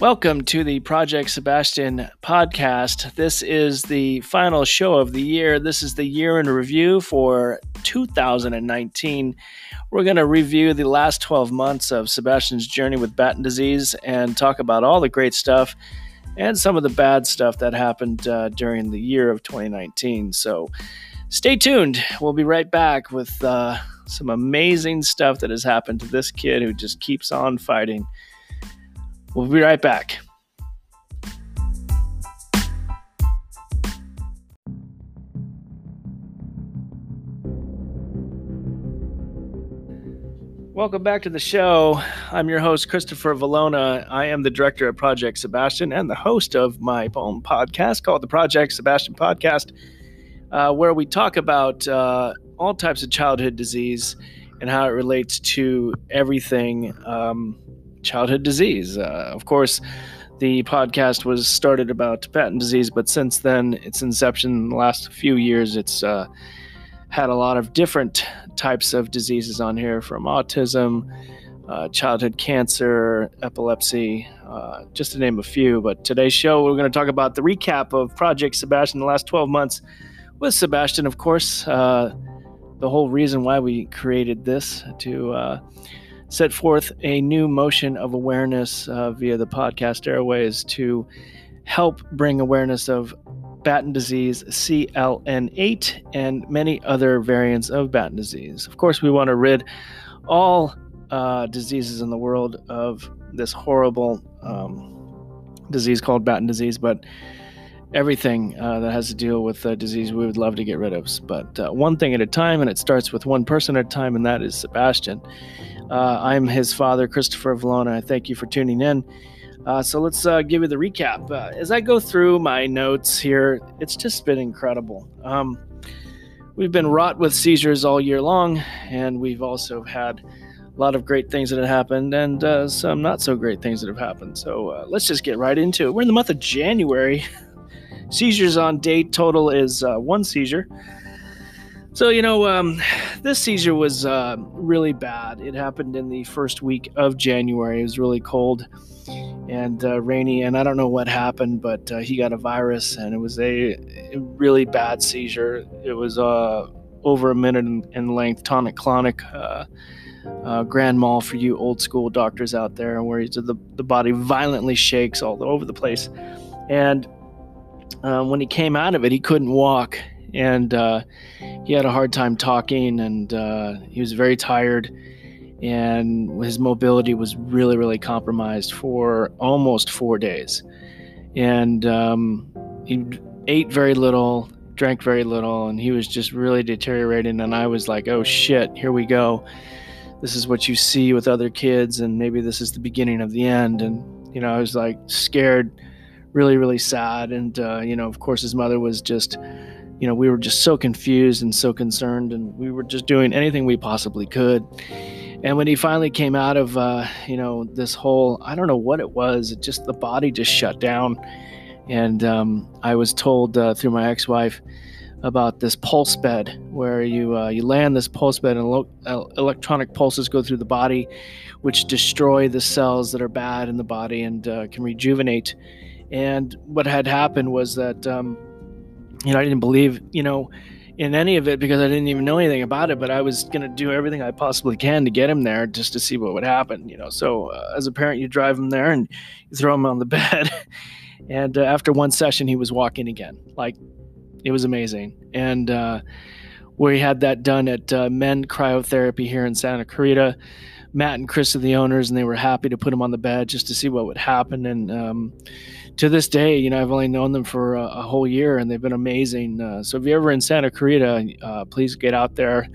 Welcome to the Project Sebastian podcast. This is the final show of the year. This is the year in review for 2019. We're going to review the last 12 months of Sebastian's journey with Batten disease and talk about all the great stuff and some of the bad stuff that happened uh, during the year of 2019. So stay tuned. We'll be right back with uh, some amazing stuff that has happened to this kid who just keeps on fighting. We'll be right back. Welcome back to the show. I'm your host, Christopher Valona. I am the director of Project Sebastian and the host of my own podcast called the Project Sebastian Podcast, uh, where we talk about uh, all types of childhood disease and how it relates to everything um, childhood disease. Uh, of course, the podcast was started about Batten disease, but since then, its inception in the last few years, it's uh, had a lot of different types of diseases on here from autism, uh, childhood cancer, epilepsy, uh, just to name a few. But today's show, we're going to talk about the recap of Project Sebastian the last 12 months with Sebastian, of course. Uh, the whole reason why we created this to uh, set forth a new motion of awareness uh, via the podcast airways to help bring awareness of Batten disease, CLN8, and many other variants of Batten disease. Of course, we want to rid all uh, diseases in the world of this horrible um, disease called Batten disease, but everything uh, that has to deal with the disease we would love to get rid of. But uh, one thing at a time, and it starts with one person at a time, and that is Sebastian. Uh, I'm his father, Christopher Valona. I thank you for tuning in. Uh, so let's uh, give you the recap. Uh, as I go through my notes here, it's just been incredible. Um, we've been wrought with seizures all year long, and we've also had a lot of great things that have happened and uh, some not so great things that have happened. So uh, let's just get right into it. We're in the month of January. Seizures on date total is one seizure. So, you know, um, this seizure was uh, really bad. It happened in the first week of January. It was really cold and uh, rainy, and I don't know what happened, but uh, he got a virus, and it was a, a really bad seizure. It was uh, over a minute in, in length, tonic clonic. Uh, uh, grand mal for you old school doctors out there, where the, the body violently shakes all over the place. And when he came out of it, he couldn't walk and uh, he had a hard time talking, and uh, he was very tired, and his mobility was really, really compromised for almost four days. And um, he ate very little, drank very little, and he was just really deteriorating. And I was like, "Oh shit, here we go." This is what you see with other kids, and maybe this is the beginning of the end. And you know, I was like scared, really, really sad. And uh, you know, of course, his mother was just you know, we were just so confused and so concerned, and we were just doing anything we possibly could. And when he finally came out of, uh, you know, this whole, I don't know what it was, it just the body just shut down. And um, I was told uh, through my ex wife about this pulse bed where you, uh, you land this pulse bed and lo- uh, electronic pulses go through the body, which destroy the cells that are bad in the body and uh, can rejuvenate. And what had happened was that. Um, you know, I didn't believe, you know, in any of it because I didn't even know anything about it. But I was going to do everything I possibly can to get him there just to see what would happen, you know. So uh, as a parent, you drive him there and you throw him on the bed. and uh, after one session, he was walking again. Like it was amazing. And uh, we had that done at uh, Men Cryotherapy here in Santa Clarita. Matt and Chris are the owners, and they were happy to put him on the bed just to see what would happen. And um, to this day, you know, I've only known them for a, a whole year, and they've been amazing. Uh, so if you're ever in Santa Clarita, uh, please get out there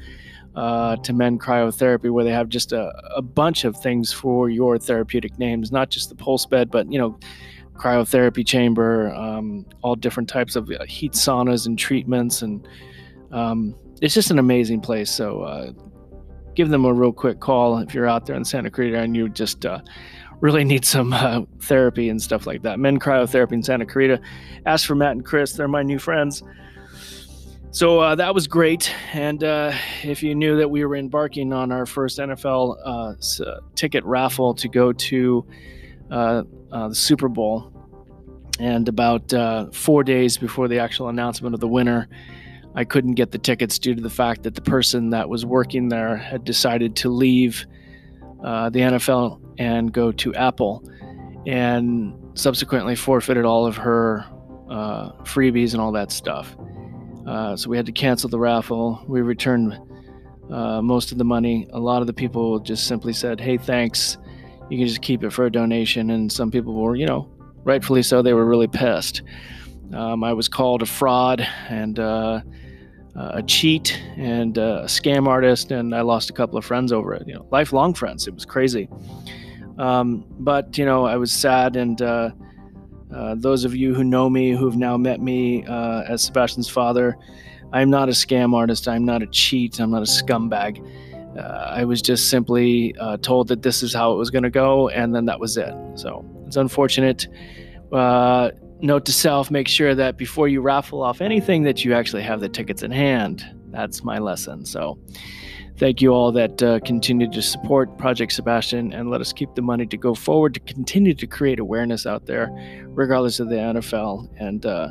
uh, to Men Cryotherapy, where they have just a, a bunch of things for your therapeutic names, not just the pulse bed, but you know cryotherapy chamber, um, all different types of uh, heat saunas and treatments, and um, it's just an amazing place. So uh, give them a real quick call if you're out there in Santa Clarita and you just uh, really need some uh, therapy and stuff like that. Men Cryotherapy in Santa Clarita. Ask for Matt and Chris; they're my new friends. So uh, that was great. And uh, if you knew that we were embarking on our first NFL uh, ticket raffle to go to uh, uh, the Super Bowl. And about uh, four days before the actual announcement of the winner, I couldn't get the tickets due to the fact that the person that was working there had decided to leave uh, the NFL and go to Apple, and subsequently forfeited all of her uh, freebies and all that stuff. Uh, so we had to cancel the raffle. We returned uh, most of the money. A lot of the people just simply said, "Hey, thanks. You can just keep it for a donation." And some people were, you know, rightfully so. They were really pissed. Um, I was called a fraud and uh, a cheat and a scam artist, and I lost a couple of friends over it. You know, lifelong friends. It was crazy. Um, but you know, I was sad, and uh, uh, those of you who know me, who've now met me uh, as Sebastian's father, I'm not a scam artist. I'm not a cheat. I'm not a scumbag. Uh, I was just simply told that this is how it was going to go, and then that was it. So it's unfortunate note to self make sure that before you raffle off anything that you actually have the tickets in hand. That's my lesson. So thank you all that uh, continue to support project sebastian and let us keep the money to go forward to continue to create awareness out there regardless of the nfl and uh,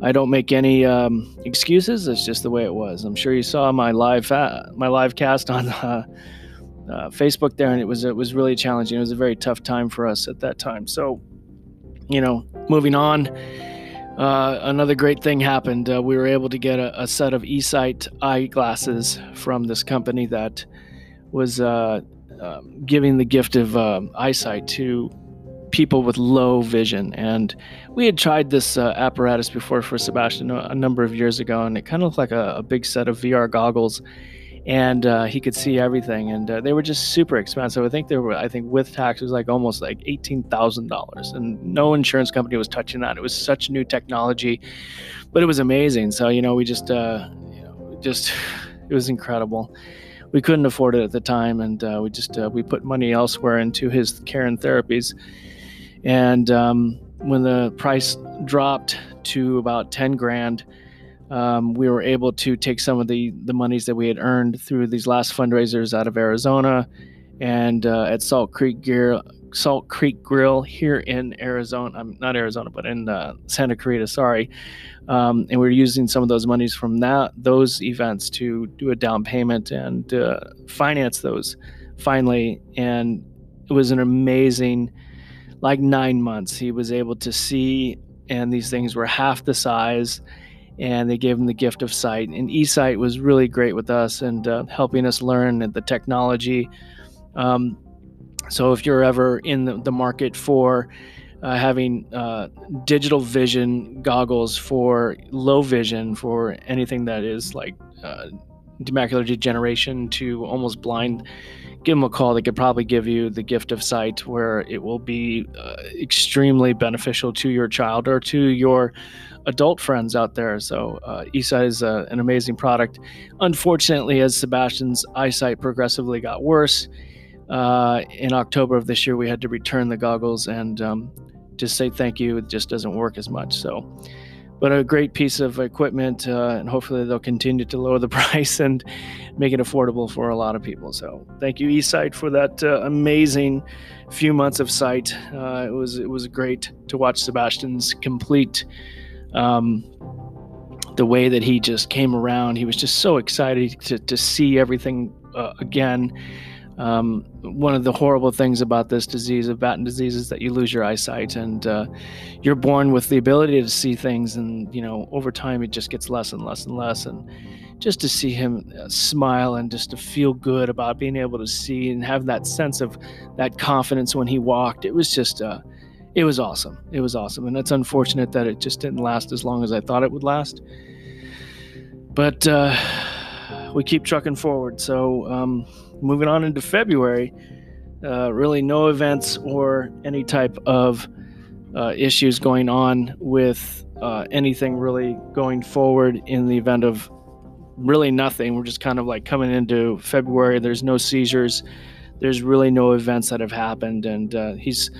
i don't make any um, excuses. It's just the way it was. I'm sure you saw my live fa- my live cast on uh, uh facebook there and it was it was really challenging. It was a very tough time for us at that time. So you know, moving on, uh, another great thing happened. Uh, we were able to get a, a, set of eSight eyeglasses from this company that was uh, um, giving the gift of um, eyesight to people with low vision. And we had tried this uh, apparatus before for Sebastian a, a, number of years ago, and it kind of looked like a, a big set of VR goggles and uh, he could see everything. And uh, they were just super expensive. I think they were, I think with tax, it was like almost like eighteen thousand dollars, and no insurance company was touching that. It was such new technology, but it was amazing. So you know, we just, uh, you know, just it was incredible. We couldn't afford it at the time, and uh, we just uh, we put money elsewhere into his care and therapies. And um, when the price dropped to about ten grand um, we were able to take some of the the monies that we had earned through these last fundraisers out of Arizona and uh, at Salt Creek Grill, Salt Creek Grill here in Arizona. I'm not Arizona, but in uh, Santa Clarita. Sorry, um, and we are using some of those monies from that those events to do a down payment and uh, finance those finally. And it was an amazing, like nine months. He was able to see, and these things were half the size and they gave him the gift of sight. And eSight was really great with us and uh, helping us learn the technology. Um, so if you're ever in the, market for uh, having uh, digital vision goggles for low vision for anything that is like uh, macular degeneration to almost blind, give them a call. They could probably give you the gift of sight where it will be uh, extremely beneficial to your child or to your adult friends out there. So uh, eSight is uh, an amazing product. Unfortunately, as Sebastian's eyesight progressively got worse, uh, in October of this year, we had to return the goggles and um, just say thank you. It just doesn't work as much. So, but a great piece of equipment, uh, and hopefully they'll continue to lower the price and make it affordable for a lot of people. So, thank you, eSight, for that uh, amazing few months of sight. Uh, it was it was great to watch Sebastian's complete um, the way that he just came around. He was just so excited to, to see everything uh, again. Um, one of the horrible things about this disease of Batten disease is that you lose your eyesight and uh, you're born with the ability to see things and you know over time it just gets less and less and less and just to see him uh, smile and just to feel good about being able to see and have that sense of that confidence when he walked it was just uh, it was awesome. It was awesome. And it's unfortunate that it just didn't last as long as I thought it would last. But uh, we keep trucking forward. So, um, moving on into February, uh, really no events or any type of uh, issues going on with uh, anything really going forward in the event of really nothing. We're just kind of like coming into February. There's no seizures. There's really no events that have happened. And uh, he's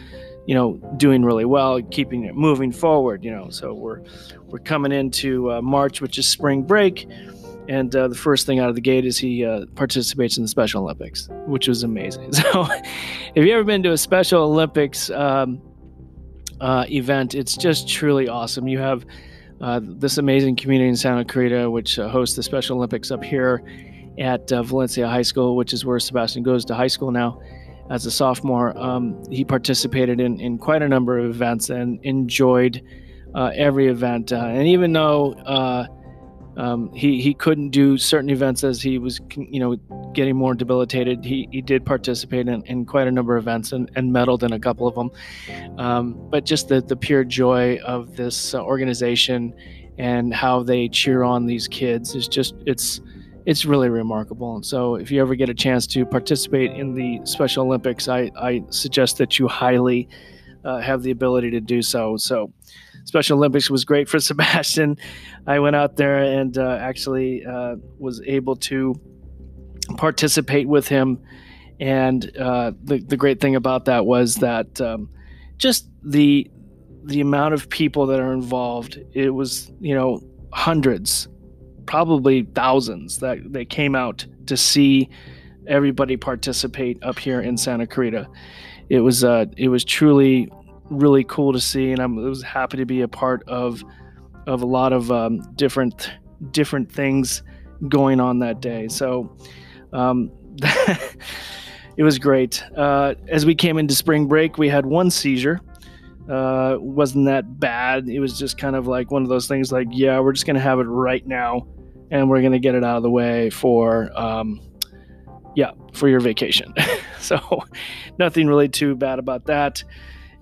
you know, doing really well, keeping it moving forward. You know, so we're we're coming into uh, March, which is spring break, And uh, the first thing out of the gate is he uh, participates in the Special Olympics, which was amazing. So, if you ever been to a Special Olympics um, uh, event, it's just truly awesome. You have uh, this amazing community in Santa Clarita, which uh, hosts the Special Olympics up here at Valencia High School, which is where Sebastian goes to high school now as a sophomore. Um, he participated in, in quite a number of events and enjoyed uh, every event. Uh, and even though uh, um, he he couldn't do certain events as he was you know getting more debilitated, he, he did participate in, in quite a number of events and, and medaled in a couple of them. Um, but just the the pure joy of this uh, organization and how they cheer on these kids is just it's it's really remarkable. And so, if you ever get a chance to participate in the Special Olympics, I, I suggest that you highly uh, have the ability to do so. So, Special Olympics was great for Sebastian. I went out there and uh, actually uh, was able to participate with him. And uh, the, the great thing about that was that um, just the the amount of people that are involved, it was, you know, hundreds probably thousands that they came out to see everybody participate up here in Santa Clarita. It was uh, it was truly really cool to see, and I was happy to be a part of of a lot of um, different different things going on that day. So um, it was great. Uh, as we came into spring break, we had one seizure. Uh, wasn't that bad. It was just kind of like one of those things like, yeah, we're just going to have it right now and we're going to get it out of the way for, um, yeah, for your vacation. so nothing really too bad about that.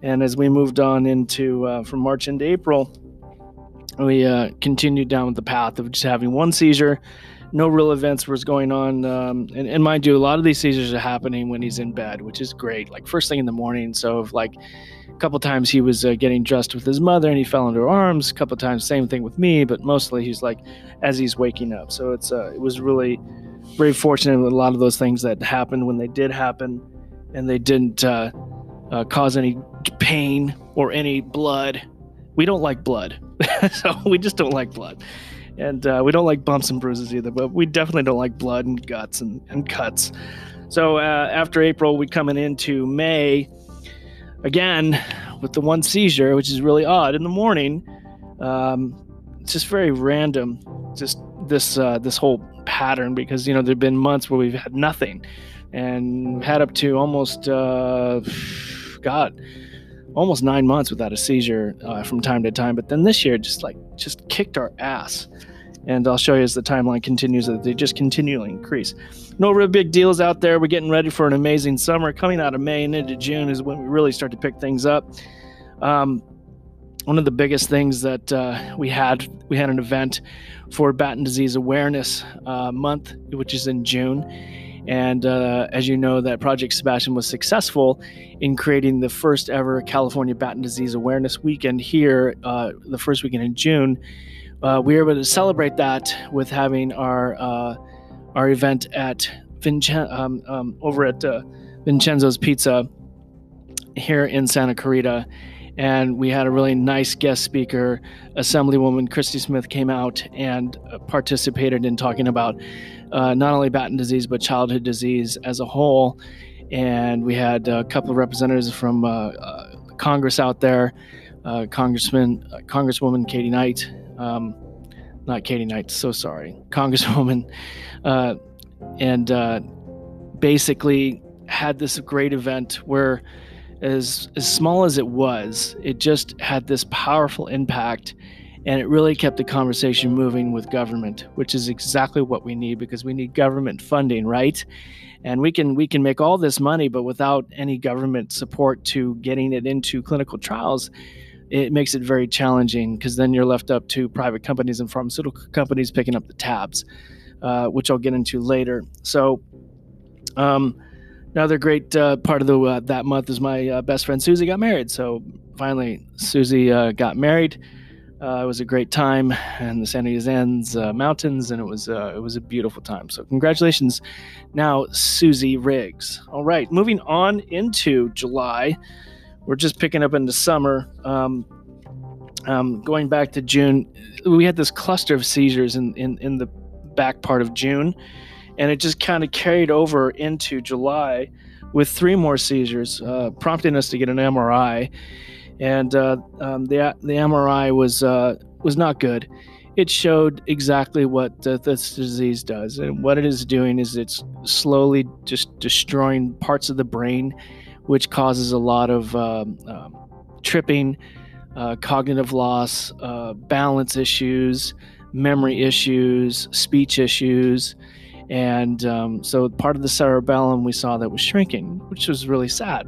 And as we moved on into uh, from March into April, we uh, continued down with the path of just having one seizure. No real events was going on, um, and, and mind you, a lot of these seizures are happening when he's in bed, which is great. Like first thing in the morning. So if like a couple times he was uh, getting dressed with his mother and he fell into her arms. A couple times, same thing with me, but mostly he's like as he's waking up. So it's uh, it was really very fortunate with a lot of those things that happened when they did happen, and they didn't uh, uh, cause any pain or any blood. We don't like blood, so we just don't like blood. And uh, we don't like bumps and bruises either, but we definitely don't like blood and guts and, and cuts. So uh, after April, we coming into May again with the one seizure, which is really odd in the morning. Um, it's just very random, just this uh, this whole pattern because you know there've been months where we've had nothing, and had up to almost uh, God, almost nine months without a seizure uh, from time to time. But then this year, just like just kicked our ass. And I'll show you as the timeline continues that they just continually increase. No real big deals out there. We're getting ready for an amazing summer. Coming out of May and into June is when we really start to pick things up. Um, one of the biggest things that uh, we had we had an event for Batten Disease Awareness uh, Month, which is in June. And uh, as you know, that Project Sebastian was successful in creating the first ever California Batten Disease Awareness Weekend here, uh, the first weekend in June uh, we were able to celebrate that with having our uh, our event at Vincen- um, um, over at uh, Vincenzo's Pizza here in Santa Clarita. And we had a really nice guest speaker, Assemblywoman Christy Smith, came out and uh, participated in talking about uh, not only Batten disease but childhood disease as a whole. And we had a couple of representatives from uh, Congress out there, Congressman, Congresswoman Katie Knight, um, not Katie Knight, so sorry, Congresswoman, uh, and uh, basically had this great event where, as as small as it was, it just had this powerful impact, and it really kept the conversation moving with government, which is exactly what we need because we need government funding, right? And we can we can make all this money, but without any government support to getting it into clinical trials it makes it very challenging because then you're left up to private companies and pharmaceutical companies picking up the tabs, uh, which I'll get into later. So, um, another great uh, part of the uh, that month is my uh, best friend Susie got married. So finally, Susie uh, got married. Uh, it was a great time in the San Ynez Mountains, and it was it was a beautiful time. So congratulations, now Susie Riggs. All right, moving on into July we're just picking up into summer. Um, um, going back to June, we had this cluster of seizures in, in, in the back part of June, and it just kind of carried over into July with three more seizures, uh, prompting us to get an MRI. And uh, um, the the MRI was uh, was not good. It showed exactly what this disease does, and what it is doing is it's slowly just destroying parts of the brain, which causes a lot of um, um, tripping, uh, cognitive loss, uh, balance issues, memory issues, speech issues. And um, so part of the cerebellum we saw that was shrinking, which was really sad.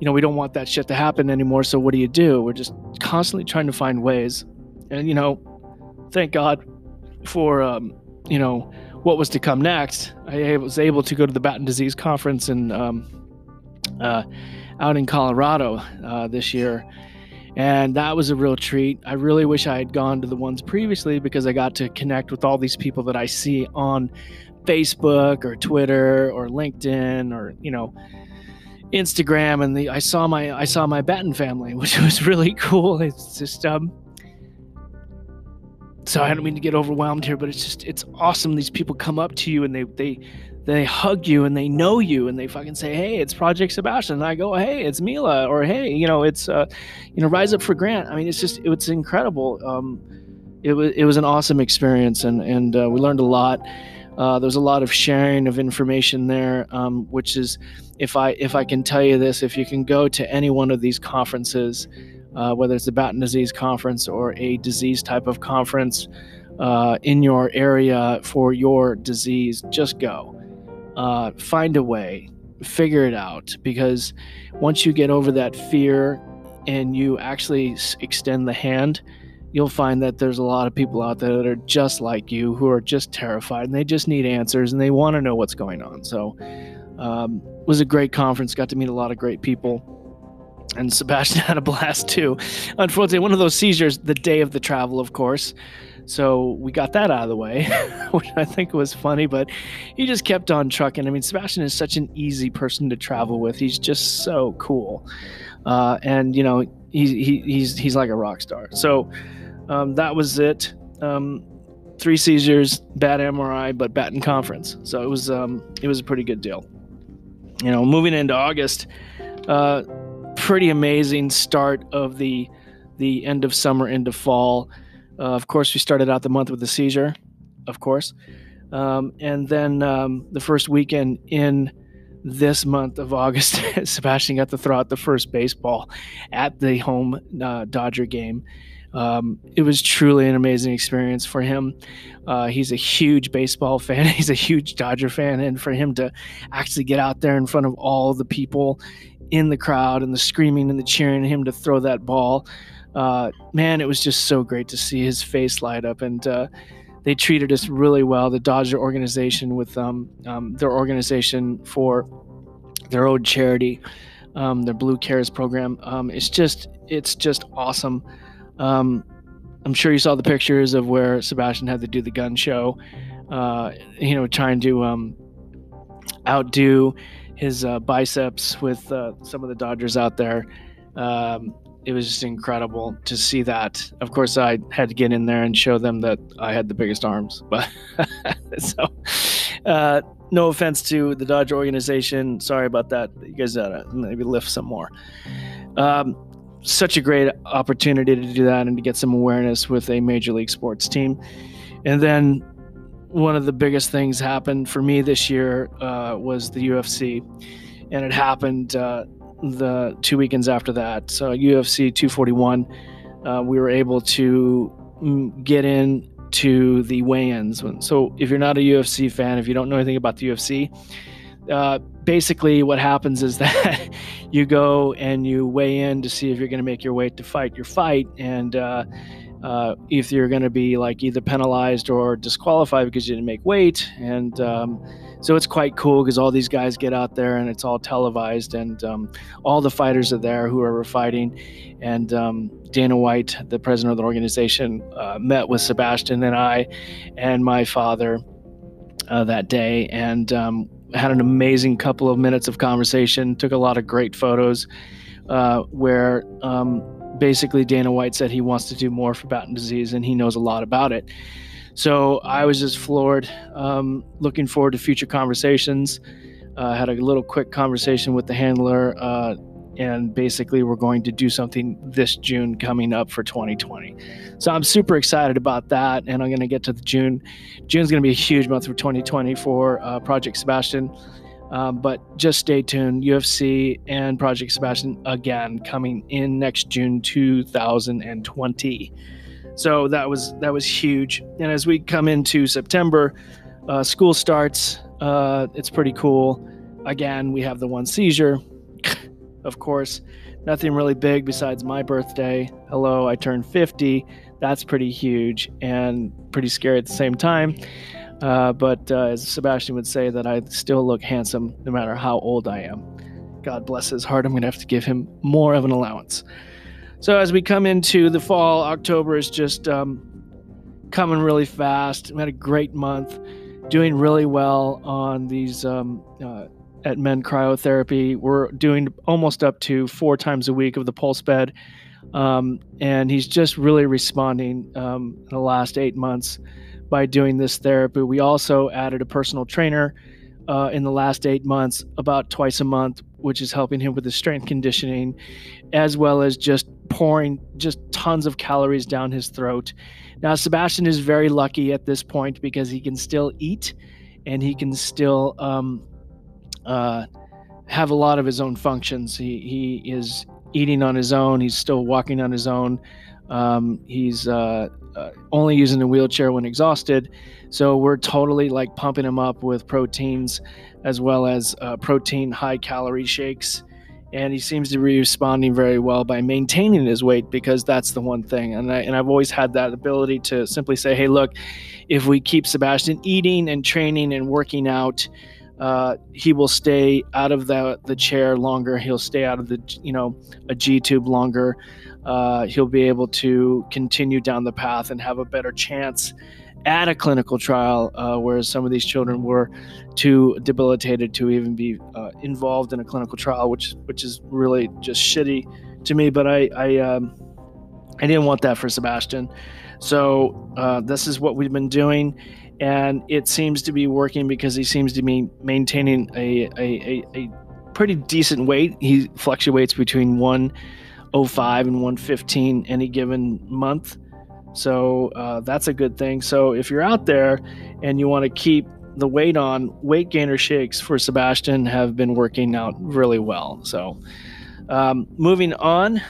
You know, we don't want that shit to happen anymore. So what do you do? We're just constantly trying to find ways. And, you know, thank God for, um, you know, what was to come next. I was able to go to the Batten Disease Conference in, um, uh, out in Colorado uh, this year and that was a real treat. I really wish I had gone to the ones previously because I got to connect with all these people that I see on Facebook or Twitter or LinkedIn or you know Instagram and the I saw my I saw my Batten family, which was really cool. It's just um so I don't mean to get overwhelmed here, but it's just it's awesome. These people come up to you and they they they hug you and they know you and they fucking say, "Hey, it's Project Sebastian." And I go, "Hey, it's Mila," or "Hey, you know, it's uh, you know, Rise Up for Grant." I mean, it's just it's incredible. Um, it was it was an awesome experience, and and uh, we learned a lot. Uh, there's a lot of sharing of information there, um, which is, if I if I can tell you this, if you can go to any one of these conferences, uh, whether it's the Batten Disease Conference or a disease type of conference uh, in your area for your disease, just go uh, find a way, figure it out. Because once you get over that fear and you actually extend the hand, you'll find that there's a lot of people out there that are just like you who are just terrified and they just need answers and they want to know what's going on. So, um, was a great conference. Got to meet a lot of great people. And Sebastian had a blast too. Unfortunately, one of those seizures the day of the travel, of course. So we got that out of the way, which I think was funny, but he just kept on trucking. I mean, Sebastian is such an easy person to travel with. He's just so cool. Uh, and, you know, he, he, he's, he's like a rock star. So um, that was it. Um, three seizures, bad MRI, but Batten conference. So it was, um, it was a pretty good deal. You know, moving into August, uh, pretty amazing start of the, the end of summer into fall. Uh, of course, we started out the month with a seizure, of course. Um, and then um, the first weekend in this month of August, Sebastian got to throw out the first baseball at the home uh, Dodger game. Um, it was truly an amazing experience for him. Uh, he's a huge baseball fan. He's a huge Dodger fan, and for him to actually get out there in front of all the people in the crowd and the screaming and the cheering, him to throw that ball uh, man, it was just so great to see his face light up. And uh, they treated us really well. The Dodger organization, with um, um, their organization for their own charity, um, their Blue Cares program. Um, it's just, it's just awesome. Um, I'm sure you saw the pictures of where Sebastian had to do the gun show. Uh, you know, trying to um, outdo his uh, biceps with uh, some of the Dodgers out there. Um, it was just incredible to see that. Of course, I had to get in there and show them that I had the biggest arms. But so, uh, no offense to the Dodge organization. Sorry about that. You guys gotta maybe lift some more. Um, such a great opportunity to do that and to get some awareness with a major league sports team. And then one of the biggest things happened for me this year uh, was the UFC, and it happened uh, the two weekends after that. So UFC 241, uh, we were able to mm, get in to the weigh-ins. So if you're not a UFC fan, if you don't know anything about the UFC, uh, basically what happens is that you go and you weigh in to see if you're going to make your weight to fight your fight, and uh, uh, if you're going to be like either penalized or disqualified because you didn't make weight, and um, so it's quite cool because all these guys get out there and it's all televised, and um, all the fighters are there who are fighting. And um, Dana White, the president of the organization, uh, met with Sebastian and I and my father uh, that day, and um, had an amazing couple of minutes of conversation. Took a lot of great photos uh, where um, basically Dana White said he wants to do more for Batten disease and he knows a lot about it. So I was just floored. Um, looking forward to future conversations. Uh, had a little quick conversation with the handler, uh, and basically we're going to do something this June coming up for 2020. So I'm super excited about that, and I'm going to get to the June. June's going to be a huge month for 2020 for uh, Project Sebastian. Um, but just stay tuned. UFC and Project Sebastian again coming in next June 2020. So that was that was huge. And as we come into September, uh, school starts. Uh, it's pretty cool. Again, we have the one seizure. of course, nothing really big besides my birthday. Hello, I turned 50. That's pretty huge and pretty scary at the same time. Uh, but uh, as Sebastian would say, that I still look handsome no matter how old I am. God bless his heart. I'm going to have to give him more of an allowance. So as we come into the fall, October is just um, coming really fast. We had a great month, doing really well on these um, uh, at Men Cryotherapy. We're doing almost up to four times a week of the pulse bed, um, and he's just really responding um, in the last eight months by doing this therapy. We also added a personal trainer uh, in the last eight months, about twice a month, which is helping him with his strength conditioning, as well as just pouring just tons of calories down his throat. Now, Sebastian is very lucky at this point because he can still eat and he can still um, uh, have a lot of his own functions. He, he is eating on his own, he's still walking on his own. Um, he's uh, uh, only using a wheelchair when exhausted. So we're totally like pumping him up with proteins as well as uh, protein high calorie shakes. And he seems to be responding very well by maintaining his weight because that's the one thing. And, I, and I've always had that ability to simply say, hey, look, if we keep Sebastian eating and training and working out, uh, he will stay out of the, the chair longer. He'll stay out of the, you know, a G tube longer uh, he'll be able to continue down the path and have a better chance at a clinical trial, uh, whereas some of these children were too debilitated to even be uh, involved in a clinical trial, which which is really just shitty to me. But I I, um, I didn't want that for Sebastian, so uh, this is what we've been doing, and it seems to be working because he seems to be maintaining a a, a, a pretty decent weight. He fluctuates between one 05 and 115 any given month. So uh, that's a good thing. So if you're out there and you want to keep the weight on, weight gainer shakes for Sebastian have been working out really well. So um, moving on,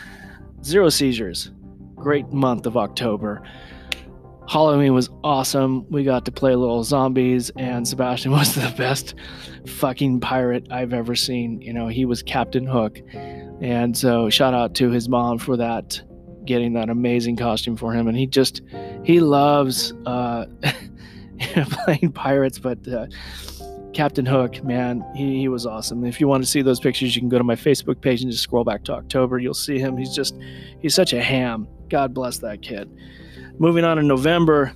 zero seizures. Great month of October. Halloween was awesome. We got to play little zombies, and Sebastian was the best fucking pirate I've ever seen. You know, he was Captain Hook. And so, shout out to his mom for that, getting that amazing costume for him. And he just, he loves uh, playing pirates, but uh, Captain Hook, man, he, he was awesome. If you want to see those pictures, you can go to my Facebook page and just scroll back to October. You'll see him. He's just, he's such a ham. God bless that kid. Moving on in November,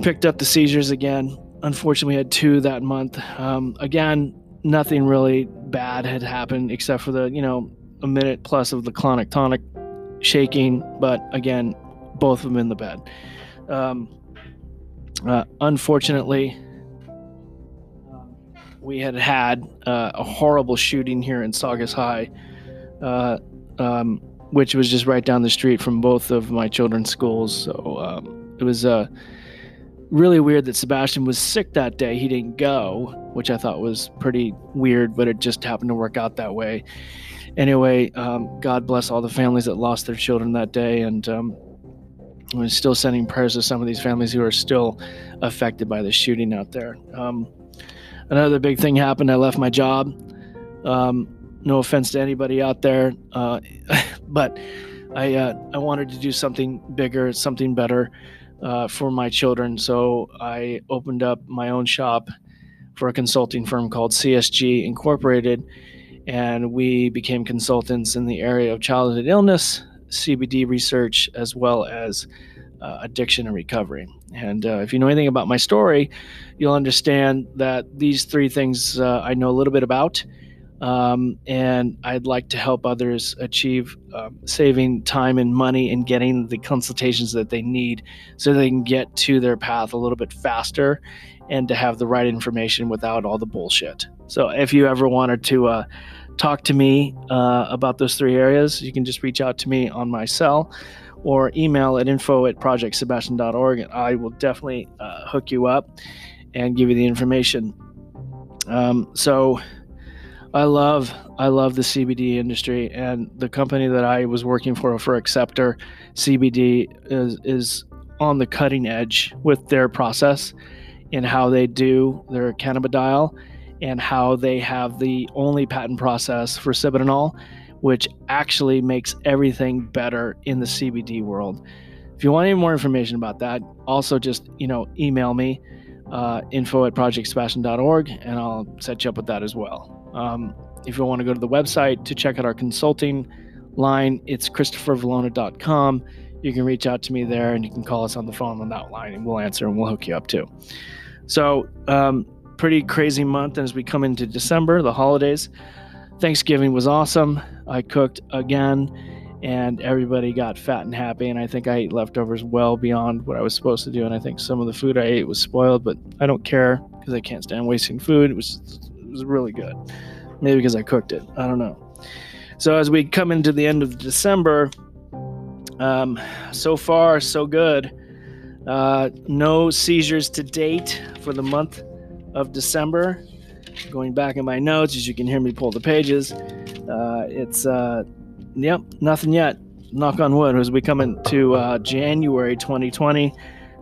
picked up the seizures again. Unfortunately, had two that month. Um, again, nothing really bad had happened except for the, you know, a minute plus of the clonic tonic shaking. But again, both of them in the bed. Um, uh, unfortunately, we had had uh, a horrible shooting here in Saugus High, uh, um, which was just right down the street from both of my children's schools. So um, it was uh, really weird that Sebastian was sick that day. He didn't go, which I thought was pretty weird, but it just happened to work out that way. Anyway, um, God bless all the families that lost their children that day, and um, we're still sending prayers to some of these families who are still affected by the shooting out there. Um, another big thing happened. I left my job. Um, no offense to anybody out there, uh, but I uh, I wanted to do something bigger, something better uh, for my children. So I opened up my own shop for a consulting firm called CSG Incorporated, and we became consultants in the area of childhood illness, CBD research, as well as uh, addiction and recovery. And uh, if you know anything about my story, you'll understand that these three things uh, I know a little bit about. Um, and I'd like to help others achieve um, saving time and money and getting the consultations that they need so they can get to their path a little bit faster and to have the right information without all the bullshit. So if you ever wanted to uh, talk to me uh, about those three areas, you can just reach out to me on my cell or email at info at projectsebastian.org. And I will definitely uh, hook you up and give you the information. Um, so I love I love the CBD industry and the company that I was working for for Acceptor CBD is is on the cutting edge with their process in how they do their cannabidiol and how they have the only patent process for Cibidinol, which actually makes everything better in the CBD world. If you want any more information about that, also just you know email me uh, info at projectsebastian.org and I'll set you up with that as well. Um, if you want to go to the website to check out our consulting line, it's christophervalona.com. You can reach out to me there and you can call us on the phone on that line and we'll answer and we'll hook you up too. So, um, pretty crazy month as we come into December, the holidays. Thanksgiving was awesome. I cooked again and everybody got fat and happy. And I think I ate leftovers well beyond what I was supposed to do. And I think some of the food I ate was spoiled, but I don't care because I can't stand wasting food. It was was really good. Maybe because I cooked it. I don't know. So as we come into the end of December, um, so far so good. Uh, no seizures to date for the month of December. Going back in my notes, as you can hear me pull the pages, uh, it's uh, yep, nothing yet. Knock on wood as we come into uh, January 2020.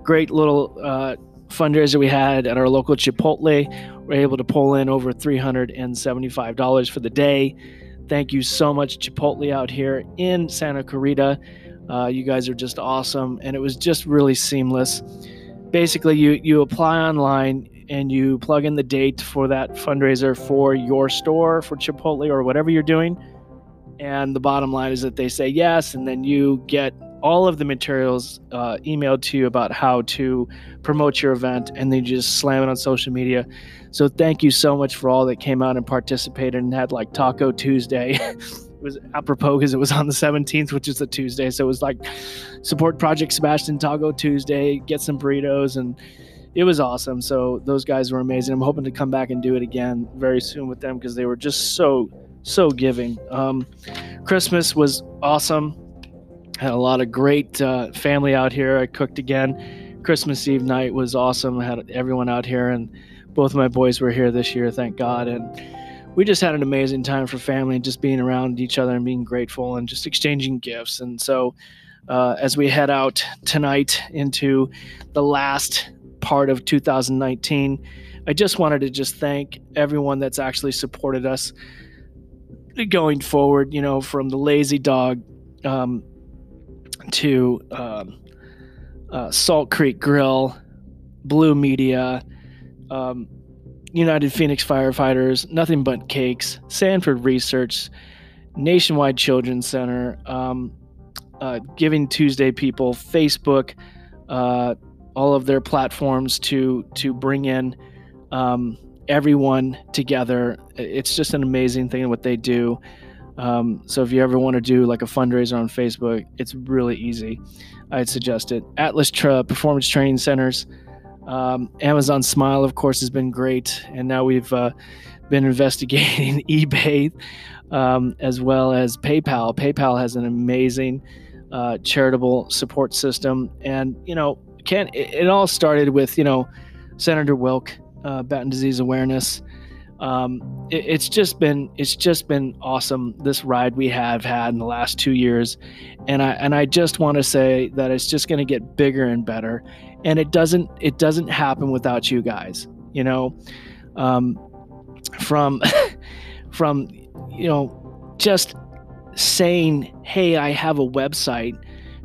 Great little uh, fundraiser we had at our local Chipotle. We're able to pull in over $375 for the day. Thank you so much, Chipotle, out here in Santa Clarita. Uh, you guys are just awesome, and it was just really seamless. Basically, you you apply online and you plug in the date for that fundraiser for your store for Chipotle or whatever you're doing. And the bottom line is that they say yes, and then you get all of the materials uh, emailed to you about how to promote your event, and then you just slam it on social media. So thank you so much for all that came out and participated and had like Taco Tuesday. it was apropos because it was on the 17th, which is a Tuesday. So it was like support Project Sebastian Taco Tuesday, get some burritos, and it was awesome. So those guys were amazing. I'm hoping to come back and do it again very soon with them because they were just so so giving. Um, Christmas was awesome. Had a lot of great uh, family out here. I cooked again. Christmas Eve night was awesome. I had everyone out here, and both of my boys were here this year, thank God. And we just had an amazing time for family just being around each other and being grateful and just exchanging gifts. And so, uh, as we head out tonight into the last part of 2019, I just wanted to just thank everyone that's actually supported us going forward. You know, from the Lazy Dog um, to um, uh, Salt Creek Grill, Blue Media. Um, United Phoenix Firefighters, Nothing But Cakes, Sanford Research, Nationwide Children's Center, um, uh, Giving Tuesday people, Facebook, uh, all of their platforms to to bring in um, everyone together. It's just an amazing thing what they do. Um, so if you ever want to do like a fundraiser on Facebook, it's really easy. I'd suggest it. Atlas Tra- Performance Training Centers. Um, Amazon Smile, of course, has been great, and now we've uh, been investigating eBay um, as well as PayPal. PayPal has an amazing uh, charitable support system, and you know, can it, it all started with you know Senator Wilk, uh, Batten disease awareness. Um, it, it's just been it's just been awesome this ride we have had in the last two years, and I and I just want to say that it's just going to get bigger and better. And it doesn't it doesn't happen without you guys you know? Um, from from you know just saying hey i have a website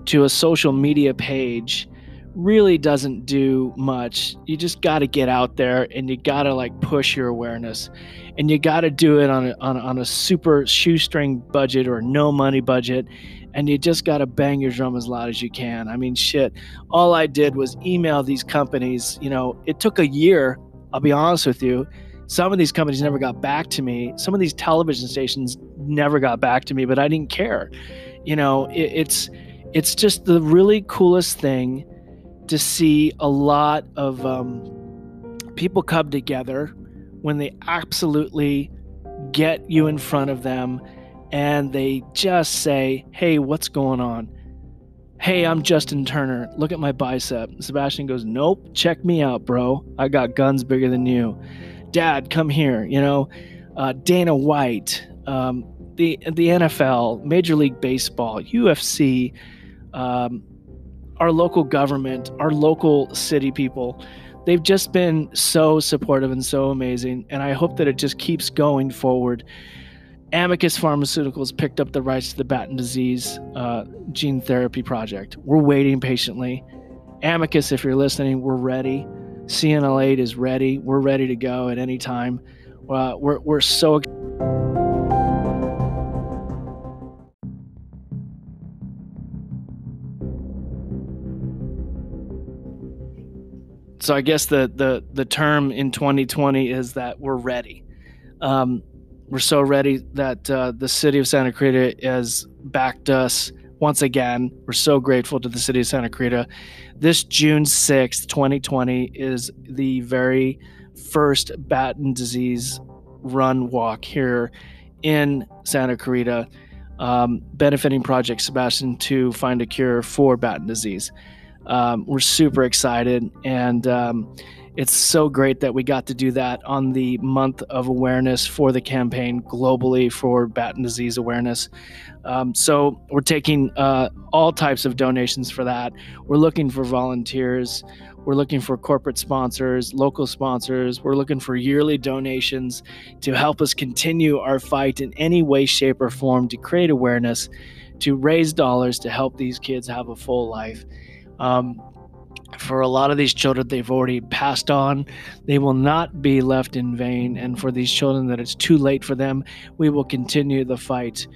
to a social media page really doesn't do much you just got to get out there and you got to like push your awareness and you got to do it on a, on, on a super shoestring budget or no money budget and you just got to bang your drum as loud as you can. I mean, shit, all I did was email these companies. You know, it took a year, I'll be honest with you. some of these companies never got back to me. Some of these television stations never got back to me, but I didn't care. You know, it, it's it's just the really coolest thing to see a lot of um, people come together when they absolutely get you in front of them and they just say, Hey, what's going on? Hey, I'm Justin Turner. Look at my bicep. Sebastian goes, Nope, check me out, bro. I got guns bigger than you. Dad, come here. You know, uh, Dana White, um, the the NFL, Major League Baseball, UFC, um, our local government, our local city people. They've just been so supportive and so amazing, and I hope that it just keeps going forward. Amicus Pharmaceuticals picked up the rights to the Batten disease uh, gene therapy project. We're waiting patiently. Amicus, if you're listening, we're ready. CLN8 is ready. We're ready to go at any time. Uh, we're, we're so so I guess the the the term in 2020 is that we're ready. Um, we're so ready that uh, the city of Santa Cruz has backed us once again. We're so grateful to the city of Santa Cruz. This June 6th, 2020, is the very first Batten disease run walk here in Santa Cruz, um, benefiting Project Sebastian to find a cure for Batten disease. Um, we're super excited, and um, it's so great that we got to do that on the month of awareness for the campaign globally for Batten disease awareness. Um, so we're taking uh, all types of donations for that. We're looking for volunteers. We're looking for corporate sponsors, local sponsors. We're looking for yearly donations to help us continue our fight in any way, shape, or form to create awareness, to raise dollars to help these kids have a full life. Um, for a lot of these children, they've already passed on. They will not be left in vain. And for these children that it's too late for them, we will continue the fight.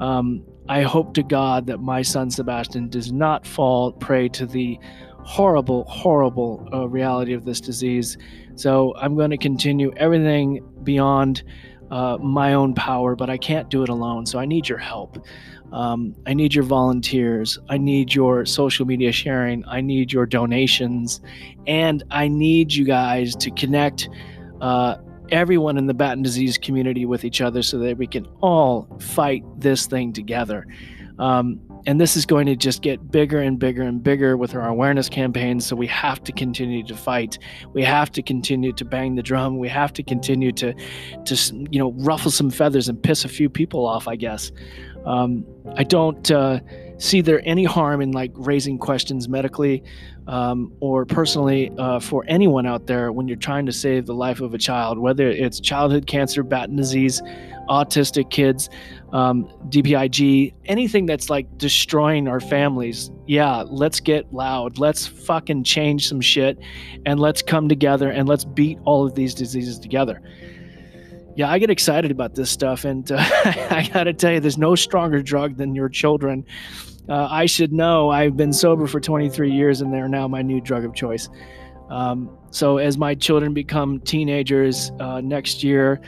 Um, I hope to God that my son Sebastian does not fall prey to the horrible, horrible uh, reality of this disease. So I'm going to continue everything beyond uh, my own power, but I can't do it alone. So I need your help. Um, I need your volunteers. I need your social media sharing. I need your donations. And I need you guys to connect uh, everyone in the Batten disease community with each other so that we can all fight this thing together. Um, and this is going to just get bigger and bigger and bigger with our awareness campaigns. So we have to continue to fight. We have to continue to bang the drum. We have to continue to, to you know, ruffle some feathers and piss a few people off. I guess. Um, I don't uh, see there any harm in like raising questions medically um, or personally uh, for anyone out there when you're trying to save the life of a child, whether it's childhood cancer, Batten disease, autistic kids, um, DIPG, anything that's like destroying our families. Yeah, let's get loud. Let's fucking change some shit and let's come together and let's beat all of these diseases together yeah, I get excited about this stuff, and uh, I got to tell you, there's no stronger drug than your children. Uh, I should know. I've been sober for 23 years, and they're now my new drug of choice. Um, so as my children become teenagers uh, next year,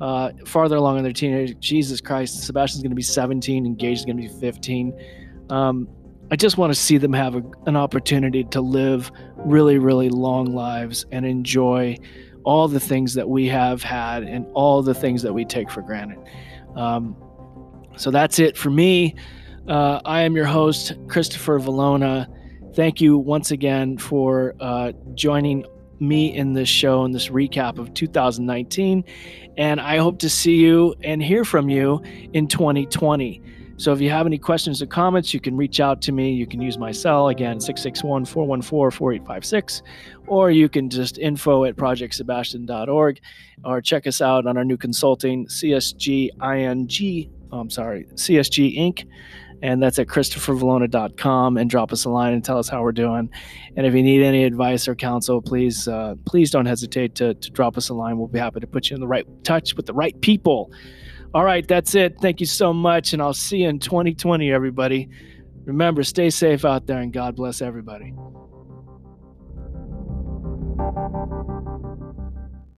uh, farther along in their teenage, Jesus Christ, Sebastian's going to be 17, Engaged is going to be 15. Um, I just want to see them have a, an opportunity to live really, really long lives and enjoy all the things that we have had and all the things that we take for granted. Um, so that's it for me. Uh, I am your host, Christopher Valona. Thank you once again for uh, joining me in this show and this recap of 2019. And I hope to see you and hear from you in 2020. So if you have any questions or comments, you can reach out to me. You can use my cell again, 661 414 4856, or you can just info at projectsebastian.org or check us out on our new consulting, CSG Oh, I'm sorry, CSG Inc. And that's at christophervalona.com and drop us a line and tell us how we're doing. And if you need any advice or counsel, please uh, please don't hesitate to, to drop us a line. We'll be happy to put you in the right touch with the right people. All right, that's it. Thank you so much. And I'll see you in 2020, everybody. Remember, stay safe out there and God bless everybody.